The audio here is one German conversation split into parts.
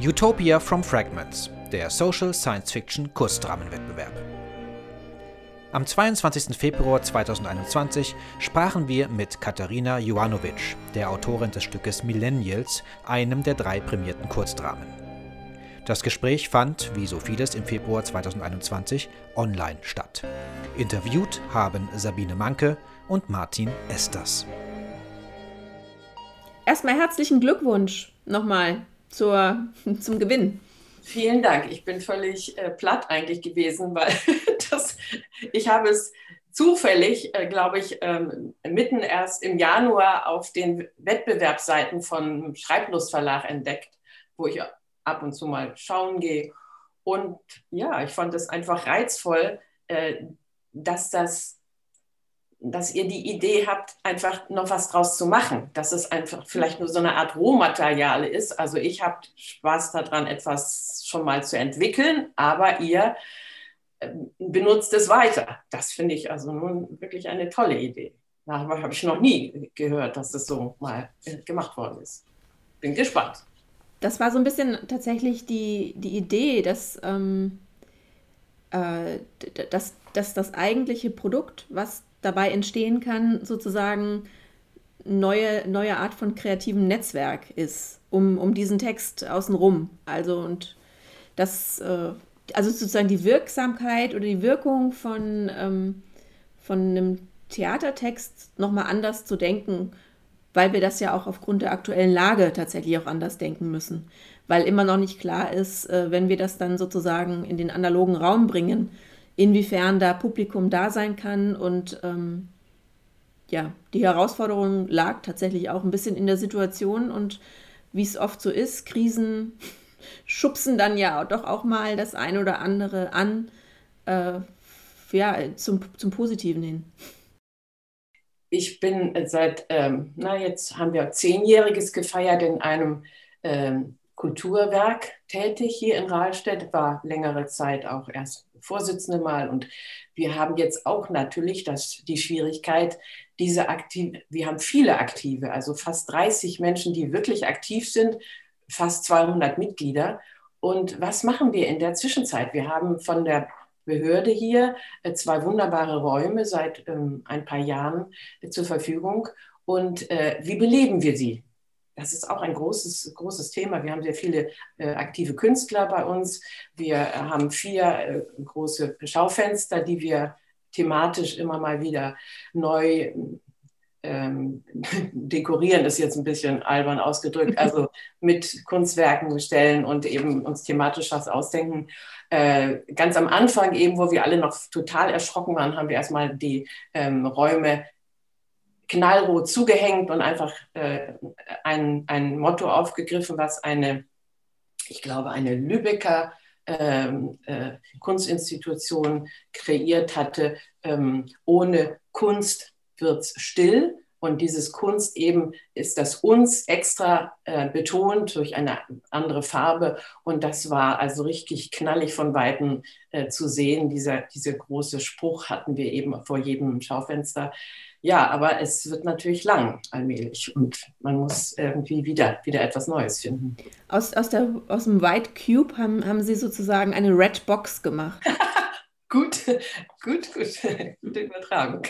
Utopia from Fragments, der Social Science Fiction Kurzdramenwettbewerb. Am 22. Februar 2021 sprachen wir mit Katharina Joanovic, der Autorin des Stückes Millennials, einem der drei prämierten Kurzdramen. Das Gespräch fand, wie so vieles im Februar 2021, online statt. Interviewt haben Sabine Manke und Martin Esters. Erstmal herzlichen Glückwunsch nochmal zur, zum Gewinn. Vielen Dank. Ich bin völlig äh, platt eigentlich gewesen, weil das, ich habe es zufällig, äh, glaube ich, ähm, mitten erst im Januar auf den Wettbewerbsseiten von Schreiblustverlag entdeckt, wo ich ab und zu mal schauen gehe. Und ja, ich fand es einfach reizvoll, äh, dass das dass ihr die Idee habt, einfach noch was draus zu machen, dass es einfach vielleicht nur so eine Art Rohmaterial ist. Also ich habe Spaß daran, etwas schon mal zu entwickeln, aber ihr ähm, benutzt es weiter. Das finde ich also nun wirklich eine tolle Idee. Darüber habe ich noch nie gehört, dass das so mal äh, gemacht worden ist. Bin gespannt das war so ein bisschen tatsächlich die, die Idee, dass, ähm, äh, dass, dass das eigentliche Produkt, was dabei entstehen kann, sozusagen neue, neue Art von kreativem Netzwerk ist, um, um diesen Text außenrum. Also und das, äh, also sozusagen die Wirksamkeit oder die Wirkung von, ähm, von einem Theatertext nochmal anders zu denken weil wir das ja auch aufgrund der aktuellen Lage tatsächlich auch anders denken müssen. Weil immer noch nicht klar ist, äh, wenn wir das dann sozusagen in den analogen Raum bringen, inwiefern da Publikum da sein kann. Und ähm, ja, die Herausforderung lag tatsächlich auch ein bisschen in der Situation und wie es oft so ist, Krisen schubsen dann ja doch auch mal das eine oder andere an, äh, ja, zum, zum Positiven hin ich bin seit, ähm, na jetzt haben wir zehnjähriges gefeiert in einem ähm, Kulturwerk tätig hier in Rahlstedt, war längere Zeit auch erst Vorsitzende mal und wir haben jetzt auch natürlich das, die Schwierigkeit, diese aktiv, wir haben viele Aktive, also fast 30 Menschen, die wirklich aktiv sind, fast 200 Mitglieder. Und was machen wir in der Zwischenzeit? Wir haben von der Behörde hier äh, zwei wunderbare Räume seit ähm, ein paar Jahren äh, zur Verfügung. Und äh, wie beleben wir sie? Das ist auch ein großes, großes Thema. Wir haben sehr viele äh, aktive Künstler bei uns. Wir haben vier äh, große Schaufenster, die wir thematisch immer mal wieder neu ähm, dekorieren, ist jetzt ein bisschen albern ausgedrückt, also mit Kunstwerken bestellen und eben uns thematisch was ausdenken. Äh, ganz am Anfang eben, wo wir alle noch total erschrocken waren, haben wir erstmal die ähm, Räume knallrot zugehängt und einfach äh, ein, ein Motto aufgegriffen, was eine, ich glaube, eine Lübecker ähm, äh, Kunstinstitution kreiert hatte. Ähm, ohne Kunst wird es still. Und dieses Kunst eben ist das uns extra äh, betont durch eine andere Farbe. Und das war also richtig knallig von Weitem äh, zu sehen. Dieser, dieser große Spruch hatten wir eben vor jedem Schaufenster. Ja, aber es wird natürlich lang allmählich und man muss irgendwie wieder, wieder etwas Neues finden. Aus, aus, der, aus dem White Cube haben, haben Sie sozusagen eine Red Box gemacht. gut, gut, gut. Gute Übertragung.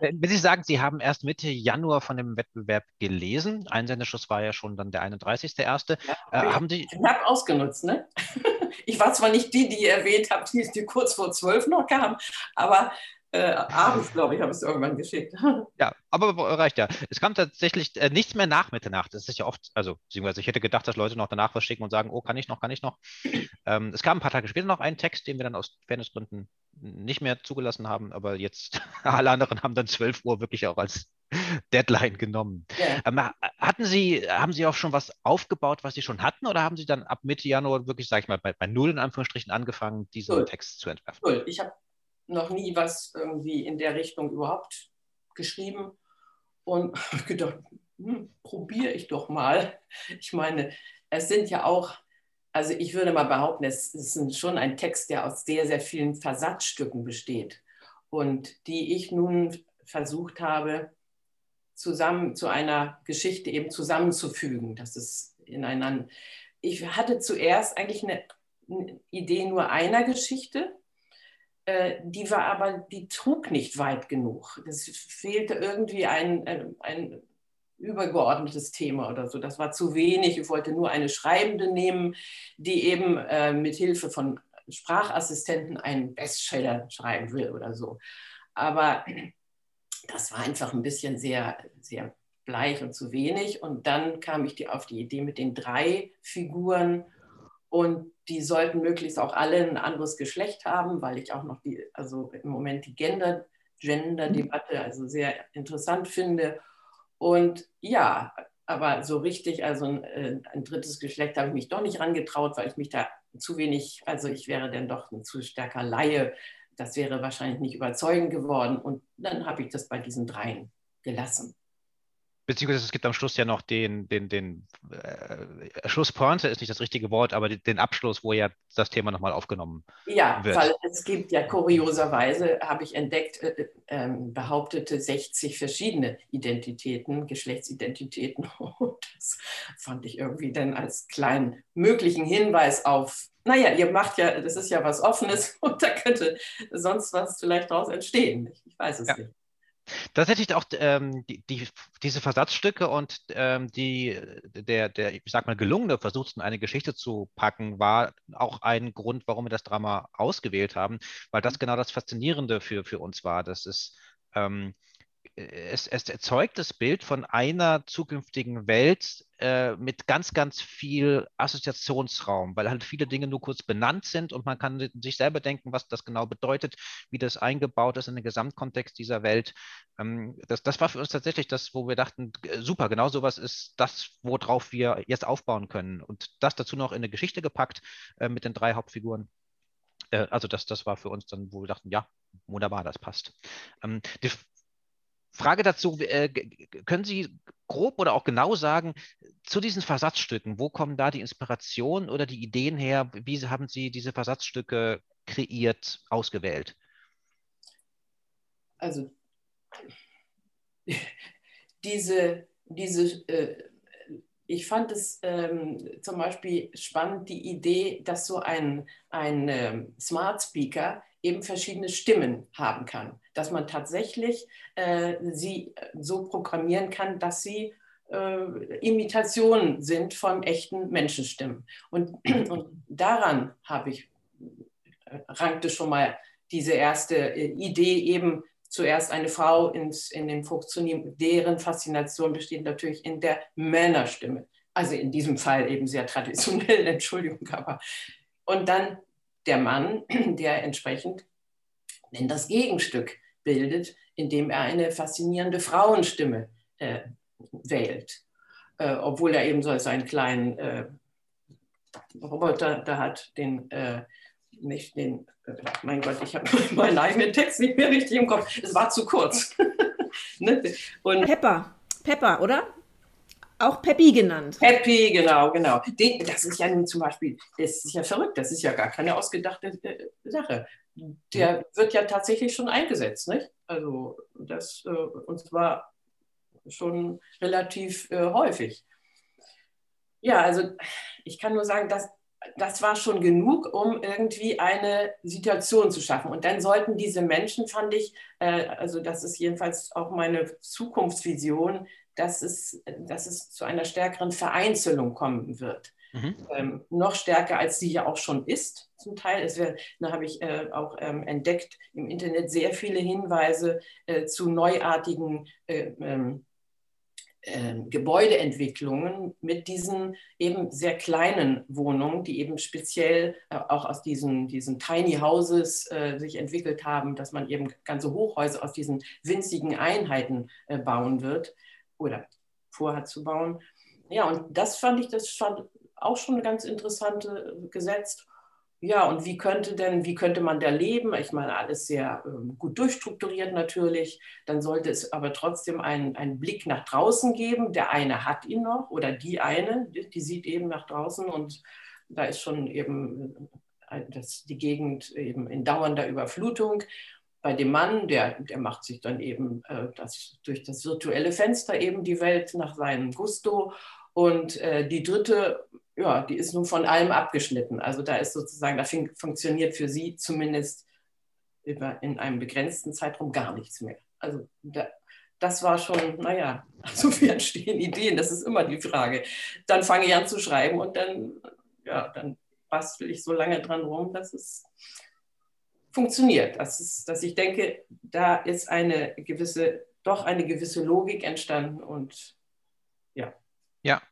Wenn Sie sagen, Sie haben erst Mitte Januar von dem Wettbewerb gelesen, Einsendeschluss war ja schon dann der 31.01. Ja, äh, haben Sie. Ich habe ausgenutzt, ne? Ich war zwar nicht die, die ihr erwähnt habt, die, die kurz vor zwölf noch kam, aber äh, abends, glaube ich, habe ich es irgendwann geschickt. Ja, aber reicht ja. Es kam tatsächlich äh, nichts mehr nach Mitternacht. Das ist ja oft, also beziehungsweise ich hätte gedacht, dass Leute noch danach was schicken und sagen, oh, kann ich noch, kann ich noch. Ähm, es kam ein paar Tage später noch ein Text, den wir dann aus Fairnessgründen nicht mehr zugelassen haben, aber jetzt alle anderen haben dann 12 Uhr wirklich auch als Deadline genommen. Yeah. Ähm, hatten Sie, haben Sie auch schon was aufgebaut, was Sie schon hatten, oder haben Sie dann ab Mitte Januar wirklich, sage ich mal, bei, bei Null in Anführungsstrichen angefangen, diesen Null. Text zu entwerfen? Null. Ich habe noch nie was irgendwie in der Richtung überhaupt geschrieben und gedacht, hm, probiere ich doch mal. Ich meine, es sind ja auch, also ich würde mal behaupten, es ist schon ein Text, der aus sehr, sehr vielen Versatzstücken besteht und die ich nun versucht habe, zusammen zu einer Geschichte eben zusammenzufügen, dass es ineinander. Ich hatte zuerst eigentlich eine, Idee nur einer Geschichte, die war aber, die trug nicht weit genug. Es fehlte irgendwie ein, äh, ein übergeordnetes Thema oder so. Das war zu wenig. Ich wollte nur eine Schreibende nehmen, die eben äh, mit Hilfe von Sprachassistenten einen Bestseller schreiben will oder so. Aber das war einfach ein bisschen sehr, sehr bleich und zu wenig. Und dann kam ich die, auf die Idee mit den drei Figuren und die sollten möglichst auch alle ein anderes Geschlecht haben, weil ich auch noch die, also im Moment die Gender, Gender-Debatte also sehr interessant finde. Und ja, aber so richtig, also ein, äh, ein drittes Geschlecht habe ich mich doch nicht rangetraut, weil ich mich da zu wenig, also ich wäre dann doch ein zu stärker Laie. Das wäre wahrscheinlich nicht überzeugend geworden. Und dann habe ich das bei diesen dreien gelassen. Beziehungsweise es gibt am Schluss ja noch den, den, den äh, Schlusspointe ist nicht das richtige Wort, aber den Abschluss, wo ja das Thema nochmal aufgenommen ja, wird. Ja, weil es gibt ja kurioserweise, habe ich entdeckt, äh, äh, behauptete 60 verschiedene Identitäten, Geschlechtsidentitäten. Und das fand ich irgendwie dann als kleinen möglichen Hinweis auf, naja, ihr macht ja, das ist ja was Offenes und da könnte sonst was vielleicht daraus entstehen. Ich weiß es ja. nicht. Tatsächlich auch ähm, die, die, diese Versatzstücke und ähm, die, der, der, ich sag mal, gelungene Versuch, in eine Geschichte zu packen, war auch ein Grund, warum wir das Drama ausgewählt haben, weil das genau das Faszinierende für, für uns war. Das ist, ähm, es, es, erzeugt das Bild von einer zukünftigen Welt äh, mit ganz, ganz viel Assoziationsraum, weil halt viele Dinge nur kurz benannt sind und man kann sich selber denken, was das genau bedeutet, wie das eingebaut ist in den Gesamtkontext dieser Welt. Ähm, das, das war für uns tatsächlich das, wo wir dachten, super, genau sowas ist das, worauf wir jetzt aufbauen können. Und das dazu noch in eine Geschichte gepackt äh, mit den drei Hauptfiguren äh, also das, das war für uns dann, wo wir dachten, ja, wunderbar, das passt. Ähm, die Frage dazu, äh, können Sie grob oder auch genau sagen, zu diesen Versatzstücken, wo kommen da die Inspirationen oder die Ideen her? Wie haben Sie diese Versatzstücke kreiert, ausgewählt? Also diese, diese äh, ich fand es ähm, zum Beispiel spannend, die Idee, dass so ein, ein ähm, Smart Speaker eben verschiedene Stimmen haben kann. Dass man tatsächlich äh, sie so programmieren kann, dass sie äh, Imitationen sind von echten Menschenstimmen. Und, und daran habe ich, äh, rankte schon mal diese erste äh, Idee eben zuerst eine Frau ins, in den Fuchs zu nehmen. Deren Faszination besteht natürlich in der Männerstimme. Also in diesem Fall eben sehr traditionell, Entschuldigung, aber. Und dann der Mann, der entsprechend denn das Gegenstück bildet, indem er eine faszinierende Frauenstimme äh, wählt. Äh, obwohl er eben so einen kleinen äh, Roboter da hat, den, äh, nicht den, äh, mein Gott, ich habe meinen eigenen Text nicht mehr richtig im Kopf. Es war zu kurz. ne? Und Pepper, Pepper, oder? Auch Peppy genannt. Peppy, genau, genau. Den, das ist ja nun zum Beispiel, das ist ja verrückt, das ist ja gar keine ausgedachte äh, Sache. Der wird ja tatsächlich schon eingesetzt, nicht? Also das, äh, und zwar schon relativ äh, häufig. Ja, also ich kann nur sagen, dass das war schon genug, um irgendwie eine Situation zu schaffen. Und dann sollten diese Menschen, fand ich, äh, also das ist jedenfalls auch meine Zukunftsvision, dass es, dass es zu einer stärkeren Vereinzelung kommen wird. Mhm. Ähm, noch stärker, als sie ja auch schon ist, zum Teil. Es wär, da habe ich äh, auch ähm, entdeckt im Internet sehr viele Hinweise äh, zu neuartigen äh, ähm, ähm, Gebäudeentwicklungen mit diesen eben sehr kleinen Wohnungen, die eben speziell äh, auch aus diesen, diesen Tiny Houses äh, sich entwickelt haben, dass man eben ganze Hochhäuser aus diesen winzigen Einheiten äh, bauen wird oder vorhat zu bauen. Ja, und das fand ich, das fand auch schon eine ganz interessante äh, gesetzt. Ja, und wie könnte denn, wie könnte man da leben? Ich meine, alles sehr ähm, gut durchstrukturiert natürlich. Dann sollte es aber trotzdem einen, einen Blick nach draußen geben. Der eine hat ihn noch oder die eine, die, die sieht eben nach draußen und da ist schon eben äh, das, die Gegend eben in dauernder Überflutung bei dem Mann, der, der macht sich dann eben äh, das, durch das virtuelle Fenster eben die Welt nach seinem Gusto. Und äh, die dritte, ja, die ist nun von allem abgeschnitten. Also da ist sozusagen, da funktioniert für sie zumindest über, in einem begrenzten Zeitraum gar nichts mehr. Also da, das war schon, naja, so wie entstehen Ideen, das ist immer die Frage. Dann fange ich an zu schreiben und dann, ja, dann bastel ich so lange dran rum, dass es funktioniert. Das ist, dass ich denke, da ist eine gewisse, doch eine gewisse Logik entstanden und ja. Ja,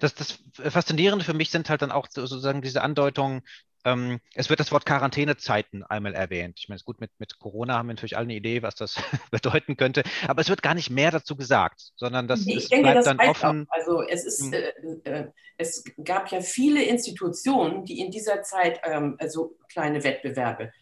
das, das Faszinierende für mich sind halt dann auch sozusagen diese Andeutungen, ähm, es wird das Wort Quarantänezeiten einmal erwähnt. Ich meine, gut, mit, mit Corona haben wir natürlich alle eine Idee, was das bedeuten könnte, aber es wird gar nicht mehr dazu gesagt, sondern das, ich es denke, bleibt das dann offen. Auch. Also es, ist, hm. äh, äh, es gab ja viele Institutionen, die in dieser Zeit ähm, also kleine Wettbewerbe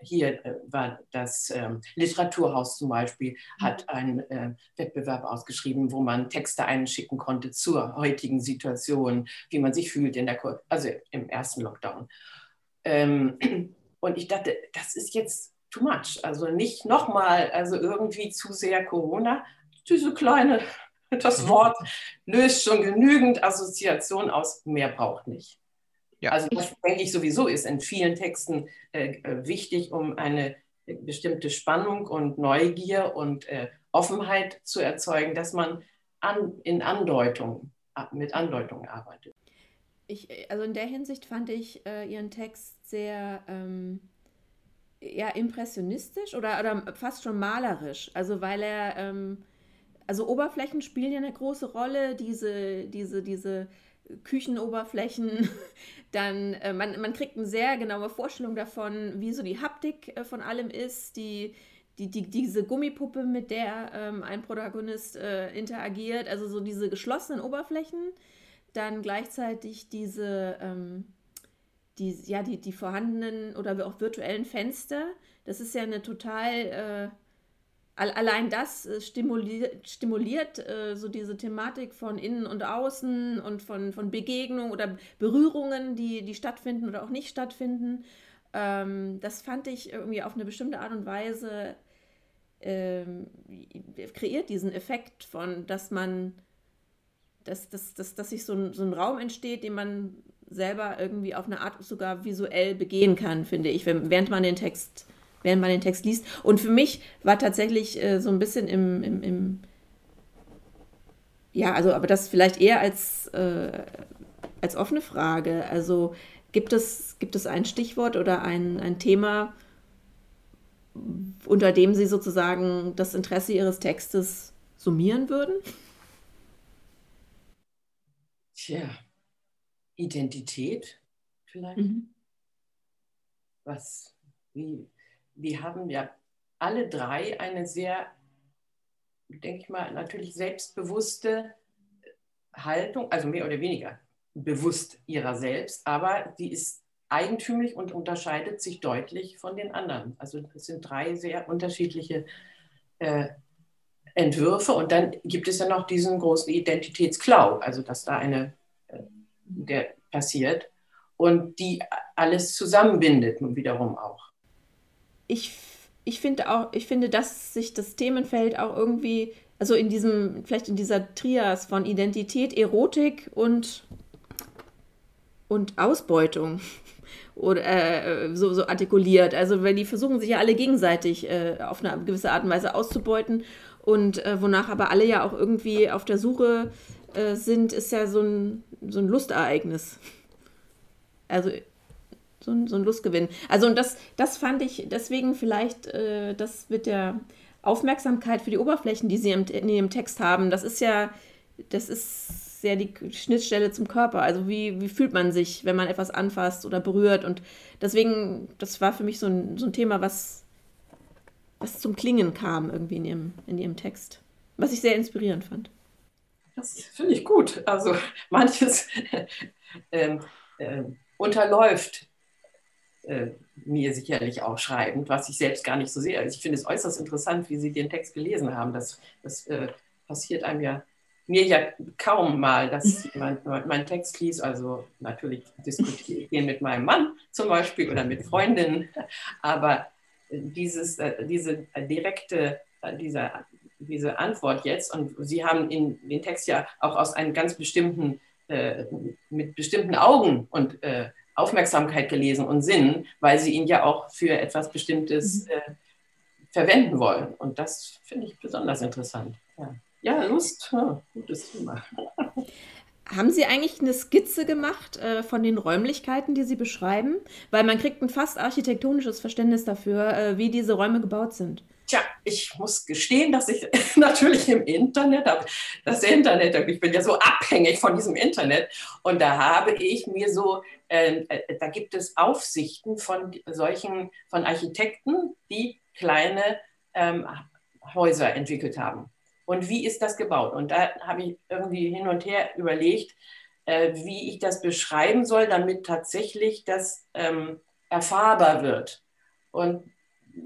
hier äh, war das ähm, Literaturhaus zum Beispiel, hat mhm. einen äh, Wettbewerb ausgeschrieben, wo man Texte einschicken konnte zur heutigen Situation, wie man sich fühlt in der, also im ersten Lockdown. Ähm, und ich dachte, das ist jetzt too much. Also nicht nochmal, also irgendwie zu sehr Corona. Diese kleine, das. Wort löst schon genügend Assoziation aus, mehr braucht nicht. Ja. Also das denke ich sowieso ist in vielen Texten äh, äh, wichtig, um eine bestimmte Spannung und Neugier und äh, Offenheit zu erzeugen, dass man an, in Andeutung, mit Andeutung arbeitet. Ich, also in der Hinsicht fand ich äh, Ihren Text sehr ähm, ja, impressionistisch oder, oder fast schon malerisch. Also weil er, ähm, also Oberflächen spielen ja eine große Rolle, diese, diese, diese Küchenoberflächen, dann äh, man, man kriegt eine sehr genaue Vorstellung davon, wie so die Haptik äh, von allem ist, die, die, die, diese Gummipuppe, mit der ähm, ein Protagonist äh, interagiert, also so diese geschlossenen Oberflächen, dann gleichzeitig diese, ähm, die, ja, die, die vorhandenen oder auch virtuellen Fenster. Das ist ja eine total äh, allein das äh, stimuliert, stimuliert äh, so diese Thematik von innen und außen und von, von Begegnungen oder Berührungen, die, die stattfinden oder auch nicht stattfinden. Ähm, das fand ich irgendwie auf eine bestimmte Art und Weise ähm, kreiert diesen Effekt von, dass man, dass, dass, dass, dass sich so ein, so ein Raum entsteht, den man selber irgendwie auf eine Art sogar visuell begehen kann, finde ich, während man den Text während man den Text liest. Und für mich war tatsächlich äh, so ein bisschen im, im, im, ja, also, aber das vielleicht eher als, äh, als offene Frage. Also gibt es, gibt es ein Stichwort oder ein, ein Thema, unter dem Sie sozusagen das Interesse Ihres Textes summieren würden? Tja, Identität vielleicht. Mhm. Was, wie, wir haben ja alle drei eine sehr, denke ich mal, natürlich selbstbewusste Haltung, also mehr oder weniger bewusst ihrer selbst, aber die ist eigentümlich und unterscheidet sich deutlich von den anderen. Also es sind drei sehr unterschiedliche äh, Entwürfe und dann gibt es ja noch diesen großen Identitätsklau, also dass da eine, äh, der passiert und die alles zusammenbindet nun wiederum auch ich, ich finde auch, ich finde, dass sich das Themenfeld auch irgendwie, also in diesem, vielleicht in dieser Trias von Identität, Erotik und, und Ausbeutung oder äh, so, so artikuliert. Also weil die versuchen sich ja alle gegenseitig äh, auf eine gewisse Art und Weise auszubeuten und äh, wonach aber alle ja auch irgendwie auf der Suche äh, sind, ist ja so ein, so ein Lustereignis. Also so ein, so ein Lustgewinn. Also und das, das fand ich deswegen vielleicht, äh, das mit der Aufmerksamkeit für die Oberflächen, die sie im, in ihrem Text haben, das ist ja, das ist ja die Schnittstelle zum Körper. Also wie, wie fühlt man sich, wenn man etwas anfasst oder berührt? Und deswegen, das war für mich so ein, so ein Thema, was, was zum Klingen kam irgendwie in ihrem, in ihrem Text. Was ich sehr inspirierend fand. Das finde ich gut. Also manches ähm, äh, unterläuft äh, mir sicherlich auch schreibend, was ich selbst gar nicht so sehe. Also ich finde es äußerst interessant, wie Sie den Text gelesen haben. Das, das äh, passiert einem ja, mir ja kaum mal, dass jemand meinen Text liest. Also natürlich diskutiere ich den mit meinem Mann zum Beispiel oder mit Freundinnen. Aber dieses, äh, diese direkte, äh, dieser diese Antwort jetzt. Und Sie haben in, den Text ja auch aus einem ganz bestimmten, äh, mit bestimmten Augen und äh, Aufmerksamkeit gelesen und Sinn, weil Sie ihn ja auch für etwas Bestimmtes mhm. äh, verwenden wollen. Und das finde ich besonders interessant. Ja, ja Lust, ja, gutes Thema. Haben Sie eigentlich eine Skizze gemacht äh, von den Räumlichkeiten, die Sie beschreiben? Weil man kriegt ein fast architektonisches Verständnis dafür, äh, wie diese Räume gebaut sind. Tja, ich muss gestehen, dass ich natürlich im Internet habe. Das Internet, ich bin ja so abhängig von diesem Internet. Und da habe ich mir so, äh, äh da gibt es Aufsichten von solchen, von Architekten, die kleine ähm, Häuser entwickelt haben. Und wie ist das gebaut? Und da habe ich irgendwie hin und her überlegt, äh, wie ich das beschreiben soll, damit tatsächlich das ähm, erfahrbar wird. Und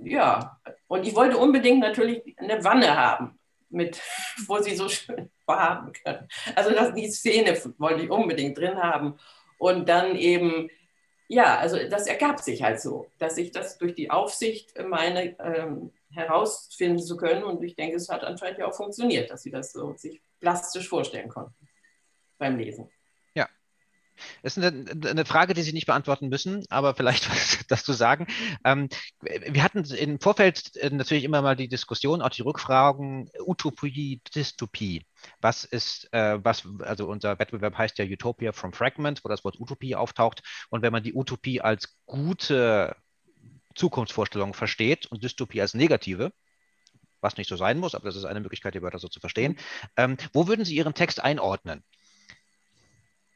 ja, und ich wollte unbedingt natürlich eine Wanne haben, mit, wo sie so schön baden können. Also das, die Szene wollte ich unbedingt drin haben. Und dann eben, ja, also das ergab sich halt so, dass ich das durch die Aufsicht meine ähm, herausfinden zu können. Und ich denke, es hat anscheinend ja auch funktioniert, dass sie das so sich plastisch vorstellen konnten beim Lesen. Das ist eine, eine, Frage, die Sie nicht beantworten müssen, aber vielleicht was dazu sagen. Ähm, wir hatten im Vorfeld äh, natürlich immer mal die Diskussion, auch die Rückfragen Utopie, Dystopie. Was ist, äh, was, also unser Wettbewerb heißt ja Utopia from Fragment, wo das Wort Utopie auftaucht. Und wenn man die Utopie als gute Zukunftsvorstellung versteht und Dystopie als negative, was nicht so sein muss, aber das ist eine Möglichkeit, die Wörter so zu verstehen. Ähm, wo würden Sie Ihren Text einordnen?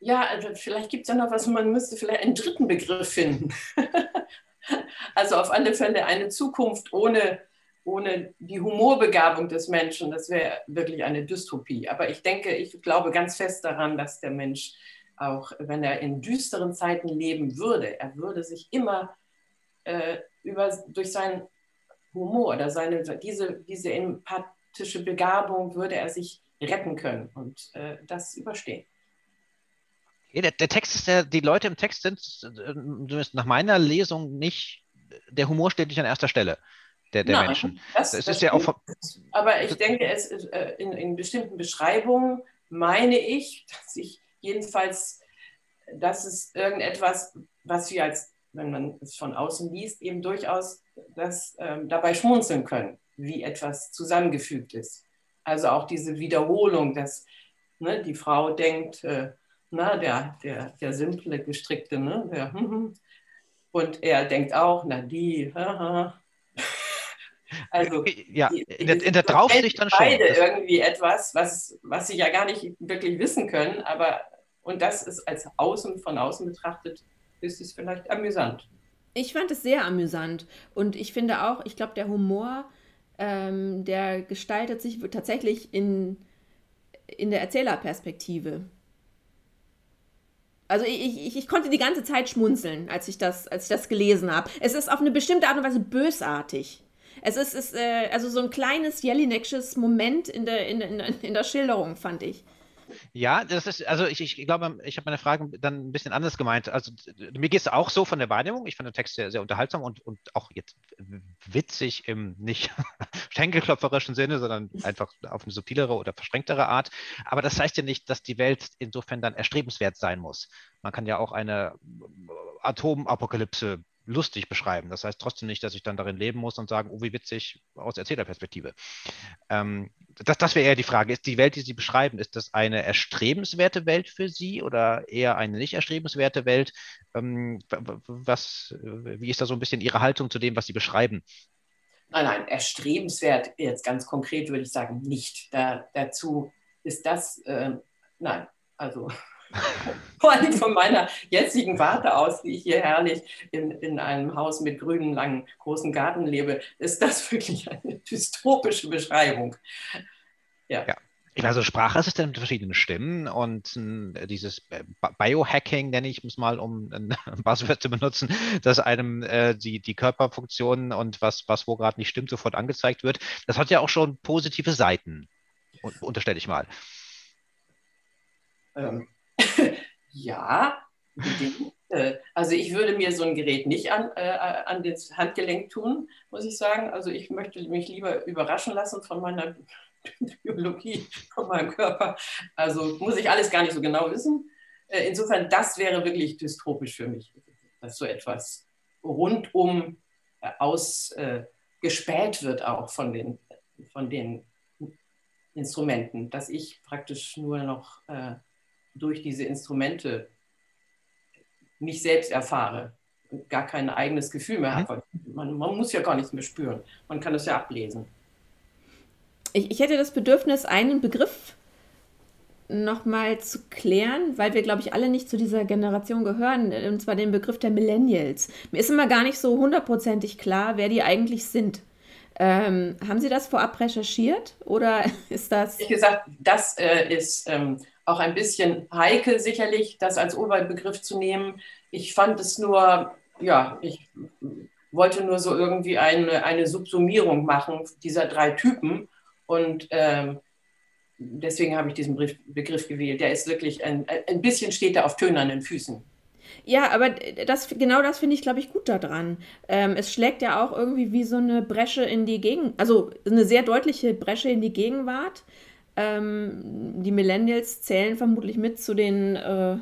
Ja, also vielleicht gibt es ja noch was, man müsste vielleicht einen dritten Begriff finden. also auf alle Fälle eine Zukunft ohne, ohne die Humorbegabung des Menschen, das wäre wirklich eine Dystopie. Aber ich denke, ich glaube ganz fest daran, dass der Mensch, auch wenn er in düsteren Zeiten leben würde, er würde sich immer äh, über, durch seinen Humor oder seine, diese, diese empathische Begabung würde er sich retten können und äh, das überstehen. Der, der, Text ist der, die Leute im Text sind, zumindest nach meiner Lesung, nicht, der Humor steht nicht an erster Stelle der, der Nein, Menschen. Das, das, das ist ja auch. Aber ich denke, es äh, in, in bestimmten Beschreibungen meine ich, dass ich jedenfalls, dass es irgendetwas, was wir als wenn man es von außen liest, eben durchaus das, ähm, dabei schmunzeln können, wie etwas zusammengefügt ist. Also auch diese Wiederholung, dass ne, die Frau denkt, äh, na, der, der, der simple, gestrickte, ne, der, hm, hm. und er denkt auch, na, die, haha. Also ja, die, in, der, in der Draufsicht dann schon. Beide irgendwie etwas, was, was sie ja gar nicht wirklich wissen können, aber und das ist als außen von außen betrachtet ist es vielleicht amüsant. Ich fand es sehr amüsant. Und ich finde auch, ich glaube, der Humor, ähm, der gestaltet sich tatsächlich in, in der Erzählerperspektive. Also ich, ich, ich, konnte die ganze Zeit schmunzeln, als ich das, als ich das gelesen habe. Es ist auf eine bestimmte Art und Weise bösartig. Es ist, ist äh, also so ein kleines Jelinecksches Moment in der, in, in, in der Schilderung, fand ich. Ja, das ist, also ich, ich glaube, ich habe meine Frage dann ein bisschen anders gemeint. Also mir geht es auch so von der Wahrnehmung. Ich fand den Text sehr, sehr unterhaltsam und, und auch jetzt witzig im nicht schenkelklopferischen Sinne, sondern einfach auf eine subtilere oder verschränktere Art. Aber das heißt ja nicht, dass die Welt insofern dann erstrebenswert sein muss. Man kann ja auch eine Atomapokalypse lustig beschreiben. Das heißt trotzdem nicht, dass ich dann darin leben muss und sagen, oh, wie witzig aus Erzählerperspektive. Ähm, das das wäre eher die Frage. Ist die Welt, die Sie beschreiben, ist das eine erstrebenswerte Welt für Sie oder eher eine nicht erstrebenswerte Welt? Ähm, was, wie ist da so ein bisschen Ihre Haltung zu dem, was Sie beschreiben? Nein, nein, erstrebenswert jetzt ganz konkret würde ich sagen nicht. Da, dazu ist das, äh, nein, also vor allem von meiner jetzigen Warte aus, wie ich hier herrlich in, in einem Haus mit grünen, langen, großen Garten lebe, ist das wirklich eine dystopische Beschreibung. Ja. ja. Ich weiß, also Sprachassistent mit verschiedenen Stimmen und äh, dieses Biohacking, nenne ich es mal, um ein Buzzword zu benutzen, dass einem äh, die, die Körperfunktionen und was, was wo gerade nicht stimmt, sofort angezeigt wird. Das hat ja auch schon positive Seiten, unterstelle ich mal. Ähm, ja, äh, also ich würde mir so ein Gerät nicht an, äh, an das Handgelenk tun, muss ich sagen. Also ich möchte mich lieber überraschen lassen von meiner Biologie von meinem Körper. Also muss ich alles gar nicht so genau wissen. Äh, insofern, das wäre wirklich dystropisch für mich, dass so etwas rundum äh, ausgespäht wird auch von den, von den Instrumenten, dass ich praktisch nur noch äh, durch diese Instrumente mich selbst erfahre und gar kein eigenes Gefühl mehr mhm. habe. Man, man, muss ja gar nichts mehr spüren. Man kann das ja ablesen. Ich, ich hätte das Bedürfnis, einen Begriff nochmal zu klären, weil wir, glaube ich, alle nicht zu dieser Generation gehören, und zwar den Begriff der Millennials. Mir ist immer gar nicht so hundertprozentig klar, wer die eigentlich sind. Ähm, haben Sie das vorab recherchiert oder ist das? Wie gesagt, das äh, ist ähm, auch ein bisschen heikel, sicherlich, das als Oberbegriff zu nehmen. Ich fand es nur, ja, ich wollte nur so irgendwie eine, eine Subsumierung machen dieser drei Typen und ähm, deswegen habe ich diesen Begriff gewählt. Der ist wirklich ein, ein bisschen steht er auf tönernen Füßen. Ja, aber das, genau das finde ich, glaube ich, gut daran. Ähm, es schlägt ja auch irgendwie wie so eine Bresche in die Gegenwart, also eine sehr deutliche Bresche in die Gegenwart. Ähm, die Millennials zählen vermutlich mit zu den, äh,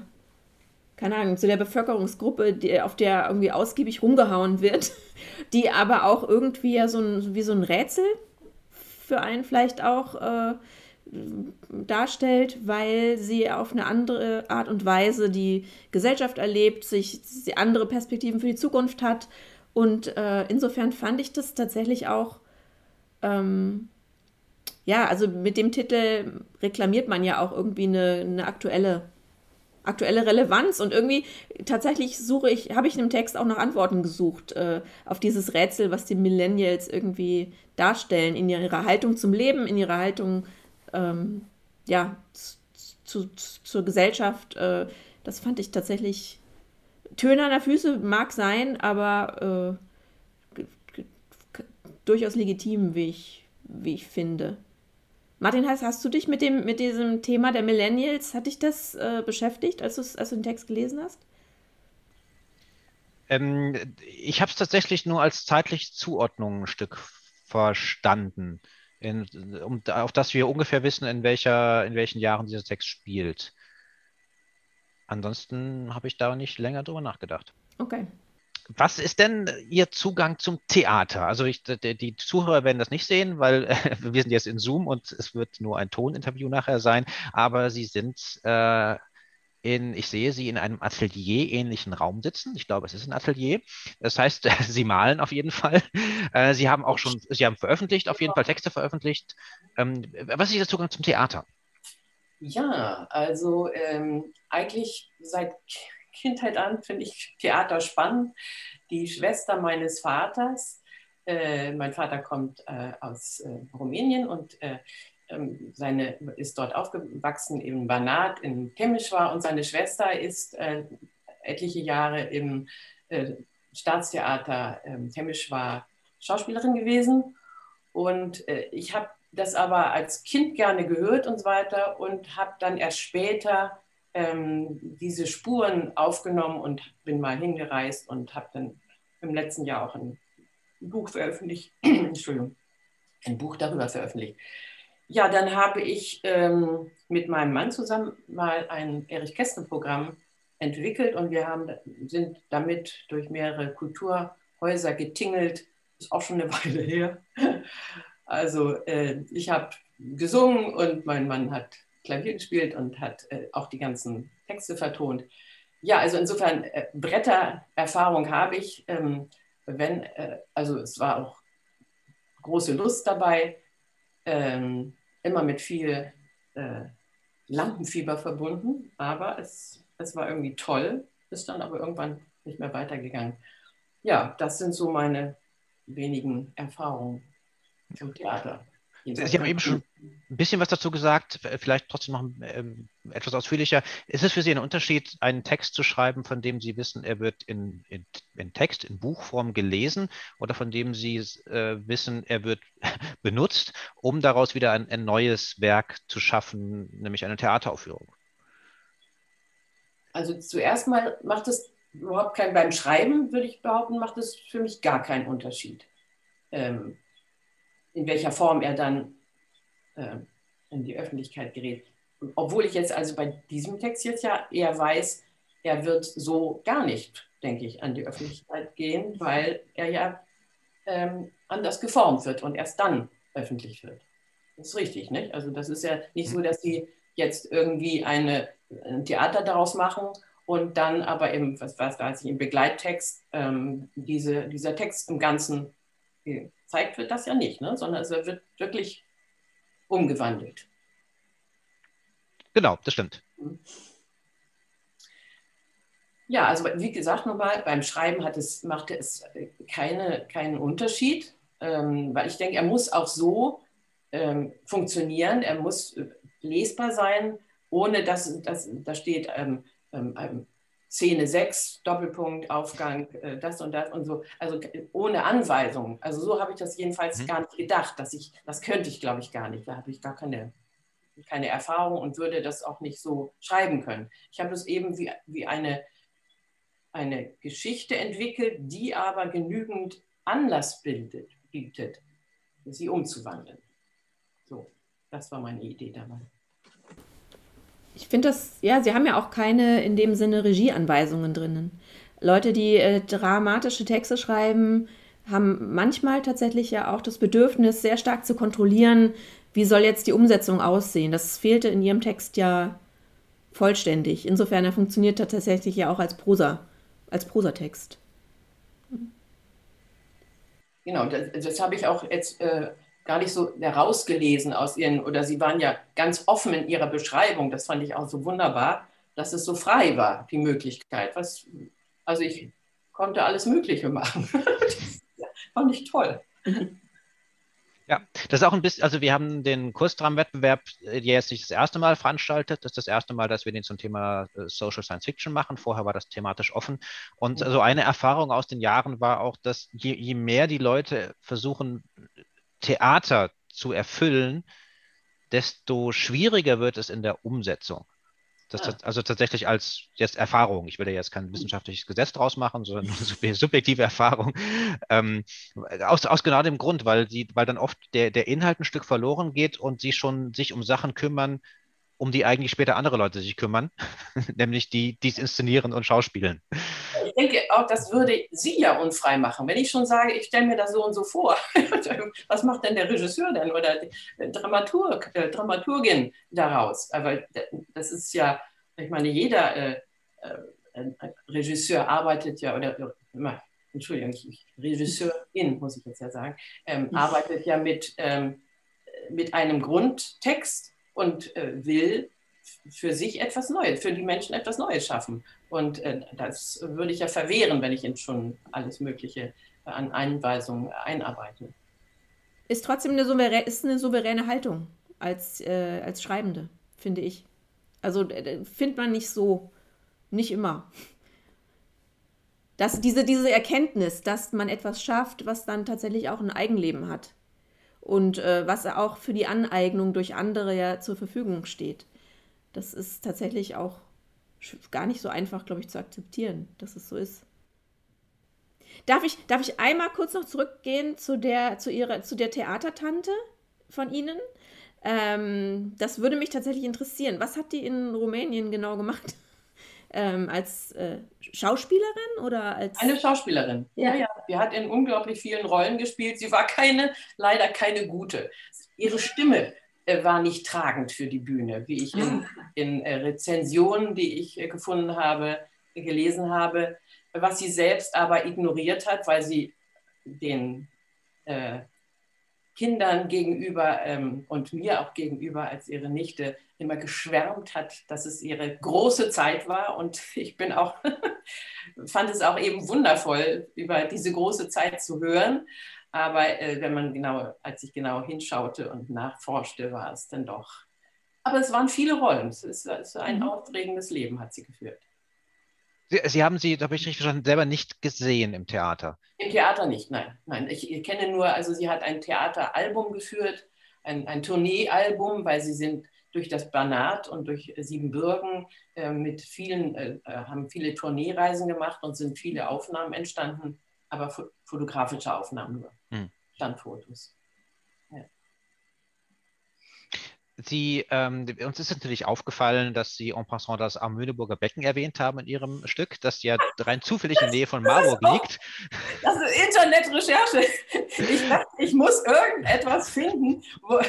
keine Ahnung, zu der Bevölkerungsgruppe, die, auf der irgendwie ausgiebig rumgehauen wird, die aber auch irgendwie ja so ein, wie so ein Rätsel für einen vielleicht auch äh, darstellt, weil sie auf eine andere Art und Weise die Gesellschaft erlebt, sich andere Perspektiven für die Zukunft hat. Und äh, insofern fand ich das tatsächlich auch, ähm, ja, also mit dem Titel reklamiert man ja auch irgendwie eine, eine aktuelle, aktuelle Relevanz. Und irgendwie tatsächlich suche ich, habe ich in dem Text auch nach Antworten gesucht äh, auf dieses Rätsel, was die Millennials irgendwie darstellen in ihrer Haltung zum Leben, in ihrer Haltung ähm, ja, zu, zu, zur Gesellschaft. Äh, das fand ich tatsächlich. Töne an der Füße mag sein, aber äh, durchaus legitim, wie ich, wie ich finde. Martin, hast, hast du dich mit, dem, mit diesem Thema der Millennials, hat dich das äh, beschäftigt, als, als du den Text gelesen hast? Ähm, ich habe es tatsächlich nur als zeitliche Zuordnung ein Stück verstanden in, um, auf das wir ungefähr wissen, in, welcher, in welchen Jahren dieser Text spielt. Ansonsten habe ich da nicht länger drüber nachgedacht. Okay. Was ist denn Ihr Zugang zum Theater? Also ich, die, die, Zuhörer werden das nicht sehen, weil äh, wir sind jetzt in Zoom und es wird nur ein Toninterview nachher sein, aber Sie sind äh, in, ich sehe sie in einem Atelier-ähnlichen Raum sitzen. Ich glaube, es ist ein Atelier. Das heißt, sie malen auf jeden Fall. Äh, sie haben auch schon, sie haben veröffentlicht, auf jeden Fall Texte veröffentlicht. Ähm, was ist Ihr Zugang zum Theater? Ja, also ähm, eigentlich seit Kindheit an finde ich Theater spannend. Die Schwester meines Vaters, äh, mein Vater kommt äh, aus äh, Rumänien und äh, ähm, seine, ist dort aufgewachsen in Banat in Temeschwar und seine Schwester ist äh, etliche Jahre im äh, Staatstheater äh, Temeschwar Schauspielerin gewesen. Und ich habe das aber als Kind gerne gehört und so weiter und habe dann erst später ähm, diese Spuren aufgenommen und bin mal hingereist und habe dann im letzten Jahr auch ein Buch veröffentlicht, Entschuldigung, ein Buch darüber veröffentlicht. Ja, dann habe ich ähm, mit meinem Mann zusammen mal ein Erich Kästner-Programm entwickelt und wir haben, sind damit durch mehrere Kulturhäuser getingelt. Ist auch schon eine Weile her. Also äh, ich habe gesungen und mein Mann hat Klavier gespielt und hat äh, auch die ganzen Texte vertont. Ja, also insofern äh, Brettererfahrung habe ich. Ähm, wenn, äh, also es war auch große Lust dabei. Ähm, immer mit viel äh, Lampenfieber verbunden, aber es, es war irgendwie toll, ist dann aber irgendwann nicht mehr weitergegangen. Ja, das sind so meine wenigen Erfahrungen zum Theater. Sie haben eben schon ein bisschen was dazu gesagt, vielleicht trotzdem noch ähm, etwas ausführlicher. Ist es für Sie ein Unterschied, einen Text zu schreiben, von dem Sie wissen, er wird in, in, in Text, in Buchform gelesen oder von dem Sie äh, wissen, er wird benutzt, um daraus wieder ein, ein neues Werk zu schaffen, nämlich eine Theateraufführung? Also zuerst mal macht es überhaupt keinen, beim Schreiben würde ich behaupten, macht es für mich gar keinen Unterschied. Ähm, in welcher Form er dann äh, in die Öffentlichkeit gerät. Obwohl ich jetzt also bei diesem Text jetzt ja eher weiß, er wird so gar nicht, denke ich, an die Öffentlichkeit gehen, weil er ja ähm, anders geformt wird und erst dann öffentlich wird. Das ist richtig, nicht? Also das ist ja nicht so, dass sie jetzt irgendwie eine, ein Theater daraus machen und dann aber im, was, was weiß ich, im Begleittext ähm, diese, dieser Text im Ganzen gezeigt wird, das ja nicht, ne? sondern es wird wirklich umgewandelt. Genau, das stimmt. Ja, also wie gesagt, nochmal, beim Schreiben hat es, machte es keine, keinen Unterschied, ähm, weil ich denke, er muss auch so ähm, funktionieren, er muss lesbar sein, ohne dass, dass da steht ähm, ähm, Szene 6, Doppelpunkt, Aufgang, äh, das und das und so, also ohne Anweisung. Also so habe ich das jedenfalls mhm. gar nicht gedacht, dass ich, das könnte ich glaube ich gar nicht, da habe ich gar keine, keine Erfahrung und würde das auch nicht so schreiben können. Ich habe es eben wie, wie eine, eine Geschichte entwickelt, die aber genügend Anlass bildet, bietet, sie umzuwandeln. So, das war meine Idee dabei. Ich finde das, ja, sie haben ja auch keine in dem Sinne Regieanweisungen drinnen. Leute, die äh, dramatische Texte schreiben, haben manchmal tatsächlich ja auch das Bedürfnis, sehr stark zu kontrollieren, wie soll jetzt die Umsetzung aussehen. Das fehlte in ihrem Text ja vollständig. Insofern er funktioniert er tatsächlich ja auch als Prosa, als Prosatext. Genau, das, das habe ich auch jetzt äh, gar nicht so herausgelesen aus ihren, oder sie waren ja ganz offen in ihrer Beschreibung, das fand ich auch so wunderbar, dass es so frei war, die Möglichkeit. Was, also ich konnte alles Mögliche machen. das fand ich toll. Ja, das ist auch ein bisschen, also wir haben den Kursdramenwettbewerb, der jetzt nicht das erste Mal veranstaltet. Das ist das erste Mal, dass wir den zum Thema äh, Social Science Fiction machen. Vorher war das thematisch offen. Und also eine Erfahrung aus den Jahren war auch, dass je, je mehr die Leute versuchen, Theater zu erfüllen, desto schwieriger wird es in der Umsetzung. Das, ah. Also tatsächlich als jetzt Erfahrung. Ich will ja jetzt kein wissenschaftliches Gesetz draus machen, sondern eine subjektive Erfahrung. Ähm, aus, aus genau dem Grund, weil, die, weil dann oft der, der Inhalt ein Stück verloren geht und sie schon sich um Sachen kümmern, um die eigentlich später andere Leute sich kümmern, nämlich die, die es inszenieren und schauspielen. Ich denke auch, das würde sie ja unfrei machen. Wenn ich schon sage, ich stelle mir das so und so vor, was macht denn der Regisseur denn oder die Dramaturg, äh, Dramaturgin daraus? Aber das ist ja, ich meine, jeder äh, äh, Regisseur arbeitet ja, oder immer, Entschuldigung, ich, Regisseurin, muss ich jetzt ja sagen, ähm, mhm. arbeitet ja mit, ähm, mit einem Grundtext und äh, will für sich etwas Neues, für die Menschen etwas Neues schaffen. Und äh, das würde ich ja verwehren, wenn ich ihn schon alles Mögliche an Einweisungen einarbeite. Ist trotzdem eine souveräne, ist eine souveräne Haltung als, äh, als Schreibende, finde ich. Also äh, findet man nicht so, nicht immer. Dass diese, diese Erkenntnis, dass man etwas schafft, was dann tatsächlich auch ein Eigenleben hat und äh, was auch für die Aneignung durch andere ja zur Verfügung steht. Das ist tatsächlich auch gar nicht so einfach, glaube ich, zu akzeptieren, dass es so ist. Darf ich, darf ich einmal kurz noch zurückgehen zu der, zu ihrer, zu der Theatertante von Ihnen? Ähm, das würde mich tatsächlich interessieren. Was hat die in Rumänien genau gemacht? Ähm, als äh, Schauspielerin oder als. Eine Schauspielerin. Ja. ja, Sie hat in unglaublich vielen Rollen gespielt. Sie war keine, leider keine gute. Ihre Stimme äh, war nicht tragend für die Bühne, wie ich in, in äh, Rezensionen, die ich äh, gefunden habe, gelesen habe, was sie selbst aber ignoriert hat, weil sie den äh, Kindern gegenüber ähm, und mir auch gegenüber als ihre Nichte immer geschwärmt hat, dass es ihre große Zeit war. Und ich bin auch, fand es auch eben wundervoll, über diese große Zeit zu hören. Aber äh, wenn man genau, als ich genau hinschaute und nachforschte, war es dann doch. Aber es waren viele Rollen. Es ist, es ist ein mhm. aufregendes Leben, hat sie geführt. Sie, Sie, haben sie, da habe ich richtig verstanden, selber nicht gesehen im Theater. Im Theater nicht, nein. nein. Ich, ich kenne nur, also sie hat ein Theateralbum geführt, ein, ein Tourneealbum, weil sie sind durch das Banat und durch Siebenbürgen äh, mit vielen, äh, äh haben viele Tourneereisen gemacht und sind viele Aufnahmen entstanden, aber fotografische Aufnahmen nur, hm. Standfotos. Ja. Sie, ähm, uns ist natürlich aufgefallen, dass Sie en passant das Armöneburger Becken erwähnt haben in Ihrem Stück, das ja rein zufällig in der Nähe von Marburg liegt. Das ist Internetrecherche. Ich dachte, ich muss irgendetwas finden, wo,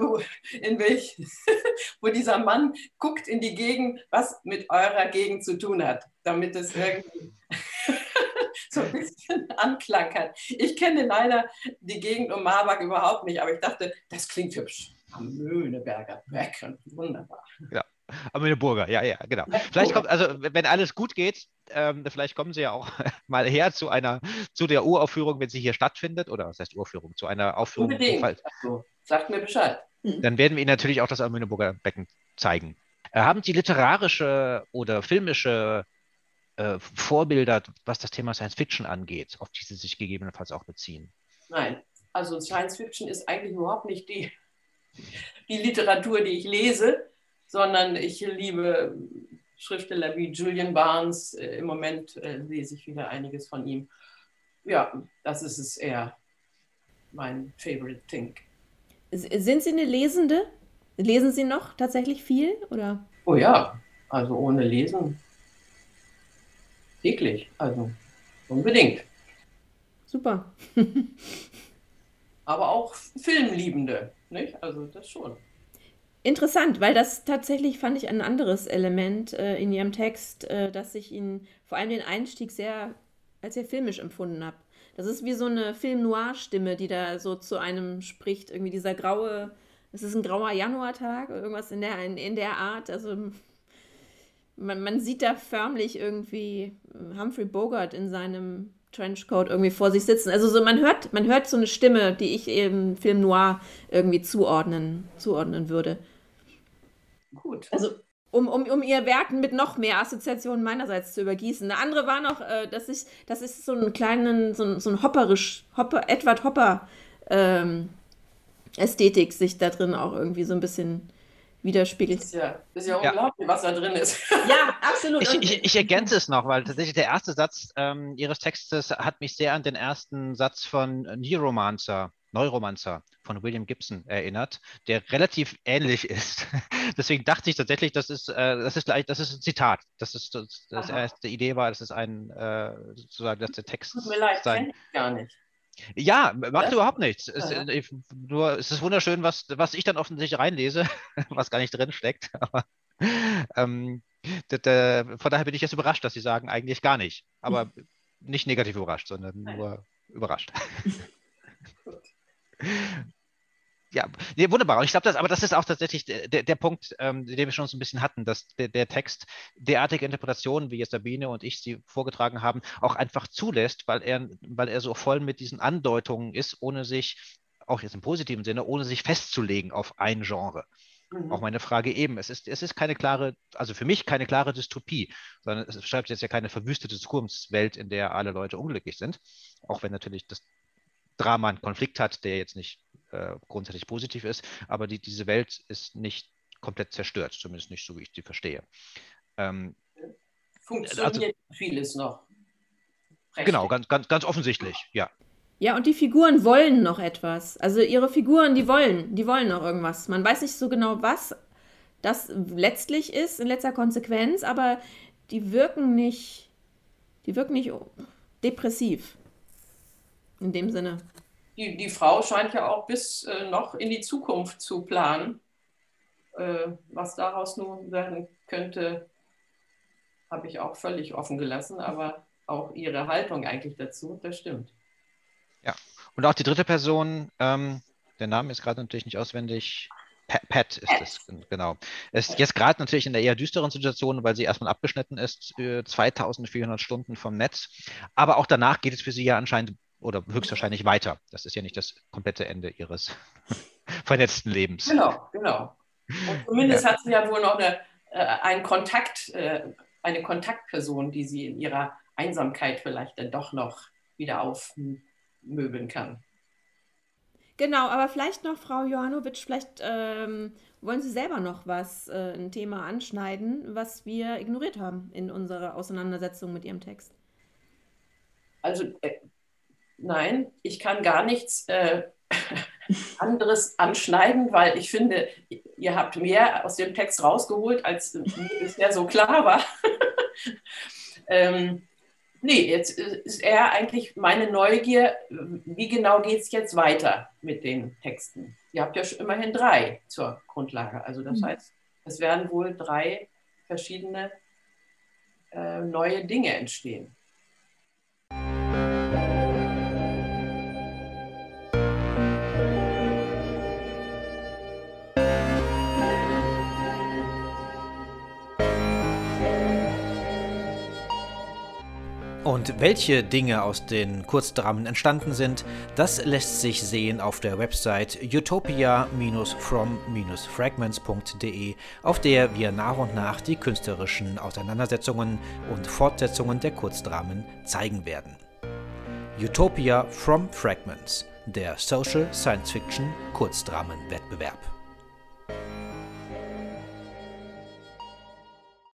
wo, in welch, wo dieser Mann guckt in die Gegend, was mit eurer Gegend zu tun hat, damit es irgendwie so ein bisschen Anklang hat. Ich kenne leider die Gegend um Marburg überhaupt nicht, aber ich dachte, das klingt hübsch am Möhneberger Becken. Wunderbar. Ja. Am Möhneburger, ja, ja, genau. Vielleicht kommt, also wenn alles gut geht, ähm, vielleicht kommen Sie ja auch mal her zu einer, zu der Uraufführung, wenn sie hier stattfindet, oder was heißt Uraufführung, zu einer Aufführung. Unbedingt. Also, sagt mir Bescheid. Mhm. Dann werden wir Ihnen natürlich auch das am Möhneburger Becken zeigen. Äh, haben Sie literarische oder filmische äh, Vorbilder, was das Thema Science Fiction angeht, auf die Sie sich gegebenenfalls auch beziehen? Nein, also Science Fiction ist eigentlich überhaupt nicht die die Literatur, die ich lese, sondern ich liebe Schriftsteller wie Julian Barnes. Äh, Im Moment äh, lese ich wieder einiges von ihm. Ja, das ist es eher mein favorite thing. Sind Sie eine Lesende? Lesen Sie noch tatsächlich viel? Oder? Oh ja, also ohne Lesen täglich, also unbedingt. Super. Aber auch Filmliebende. Nicht? Also das schon. Interessant, weil das tatsächlich fand ich ein anderes Element äh, in ihrem Text, äh, dass ich ihn vor allem den Einstieg sehr als sehr filmisch empfunden habe. Das ist wie so eine Film-Noir-Stimme, die da so zu einem spricht. Irgendwie dieser graue, es ist ein grauer Januartag, irgendwas in der, in, in der Art. Also man, man sieht da förmlich irgendwie Humphrey Bogart in seinem Trenchcoat irgendwie vor sich sitzen. Also so, man hört, man hört so eine Stimme, die ich im Film Noir irgendwie zuordnen, zuordnen würde. Gut. Also um, um, um ihr Werk mit noch mehr Assoziationen meinerseits zu übergießen. Eine andere war noch, äh, dass ich, das ist so einen kleinen, so, so ein hopperisch, Hopper, Edward Hopper ähm, Ästhetik sich da drin auch irgendwie so ein bisschen widerspiegelt. Das ist ja, das ist ja unglaublich, ja. was da drin ist. Ja, absolut. Ich, ich, ich, ergänze es noch, weil tatsächlich der erste Satz ähm, Ihres Textes hat mich sehr an den ersten Satz von Neuromancer, Neuromancer von William Gibson erinnert, der relativ ähnlich ist. Deswegen dachte ich tatsächlich, das ist, äh, das ist, das ist ein Zitat. Das ist das, das erste Idee war, das ist ein äh, sozusagen, dass der Text. Tut mir leid, sein, ich gar nicht. Ja, macht ja. überhaupt nichts. Es, ja. Äh, nur, es ist wunderschön, was, was ich dann offensichtlich reinlese, was gar nicht drin steckt. Aber ähm, das, äh, von daher bin ich jetzt überrascht, dass Sie sagen, eigentlich gar nicht. Aber nicht negativ überrascht, sondern nur überrascht. Ja, nee, wunderbar. Und ich glaube, das, aber das ist auch tatsächlich der, der Punkt, ähm, den wir schon so ein bisschen hatten, dass der, der Text derartige Interpretationen, wie jetzt Sabine und ich sie vorgetragen haben, auch einfach zulässt, weil er, weil er so voll mit diesen Andeutungen ist, ohne sich, auch jetzt im positiven Sinne, ohne sich festzulegen auf ein Genre. Mhm. Auch meine Frage eben, es ist, es ist keine klare, also für mich keine klare Dystopie, sondern es schreibt jetzt ja keine verwüstete Zukunftswelt, in der alle Leute unglücklich sind, auch wenn natürlich das Drama einen Konflikt hat, der jetzt nicht äh, grundsätzlich positiv ist, aber die, diese Welt ist nicht komplett zerstört, zumindest nicht so, wie ich sie verstehe. Ähm, Funktioniert also, vieles noch. Prächtig. Genau, ganz, ganz, ganz offensichtlich, ja. Ja, und die Figuren wollen noch etwas. Also ihre Figuren, die wollen, die wollen noch irgendwas. Man weiß nicht so genau, was das letztlich ist in letzter Konsequenz, aber die wirken nicht, die wirken nicht depressiv. In dem Sinne die, die Frau scheint ja auch bis äh, noch in die Zukunft zu planen. Äh, was daraus nun werden könnte, habe ich auch völlig offen gelassen, aber auch ihre Haltung eigentlich dazu, das stimmt. Ja, und auch die dritte Person, ähm, der Name ist gerade natürlich nicht auswendig. Pat, ist es, genau. Ist jetzt gerade natürlich in der eher düsteren Situation, weil sie erstmal abgeschnitten ist, 2400 Stunden vom Netz. Aber auch danach geht es für sie ja anscheinend oder höchstwahrscheinlich weiter. Das ist ja nicht das komplette Ende ihres vernetzten Lebens. Genau, genau. Und zumindest ja. hat sie ja wohl noch eine, äh, einen Kontakt, äh, eine Kontaktperson, die sie in ihrer Einsamkeit vielleicht dann doch noch wieder aufmöbeln kann. Genau, aber vielleicht noch, Frau Johanovic, vielleicht ähm, wollen Sie selber noch was, äh, ein Thema anschneiden, was wir ignoriert haben in unserer Auseinandersetzung mit Ihrem Text. Also äh, nein, ich kann gar nichts äh, anderes anschneiden, weil ich finde, ihr habt mehr aus dem Text rausgeholt, als mir bisher so klar war. ähm, nee, jetzt ist eher eigentlich meine Neugier, wie genau geht es jetzt weiter mit den Texten? Ihr habt ja schon immerhin drei zur Grundlage. Also das mhm. heißt, es werden wohl drei verschiedene äh, neue Dinge entstehen. Und welche Dinge aus den Kurzdramen entstanden sind, das lässt sich sehen auf der Website utopia-from-fragments.de, auf der wir nach und nach die künstlerischen Auseinandersetzungen und Fortsetzungen der Kurzdramen zeigen werden. Utopia from Fragments, der Social Science Fiction Kurzdramenwettbewerb.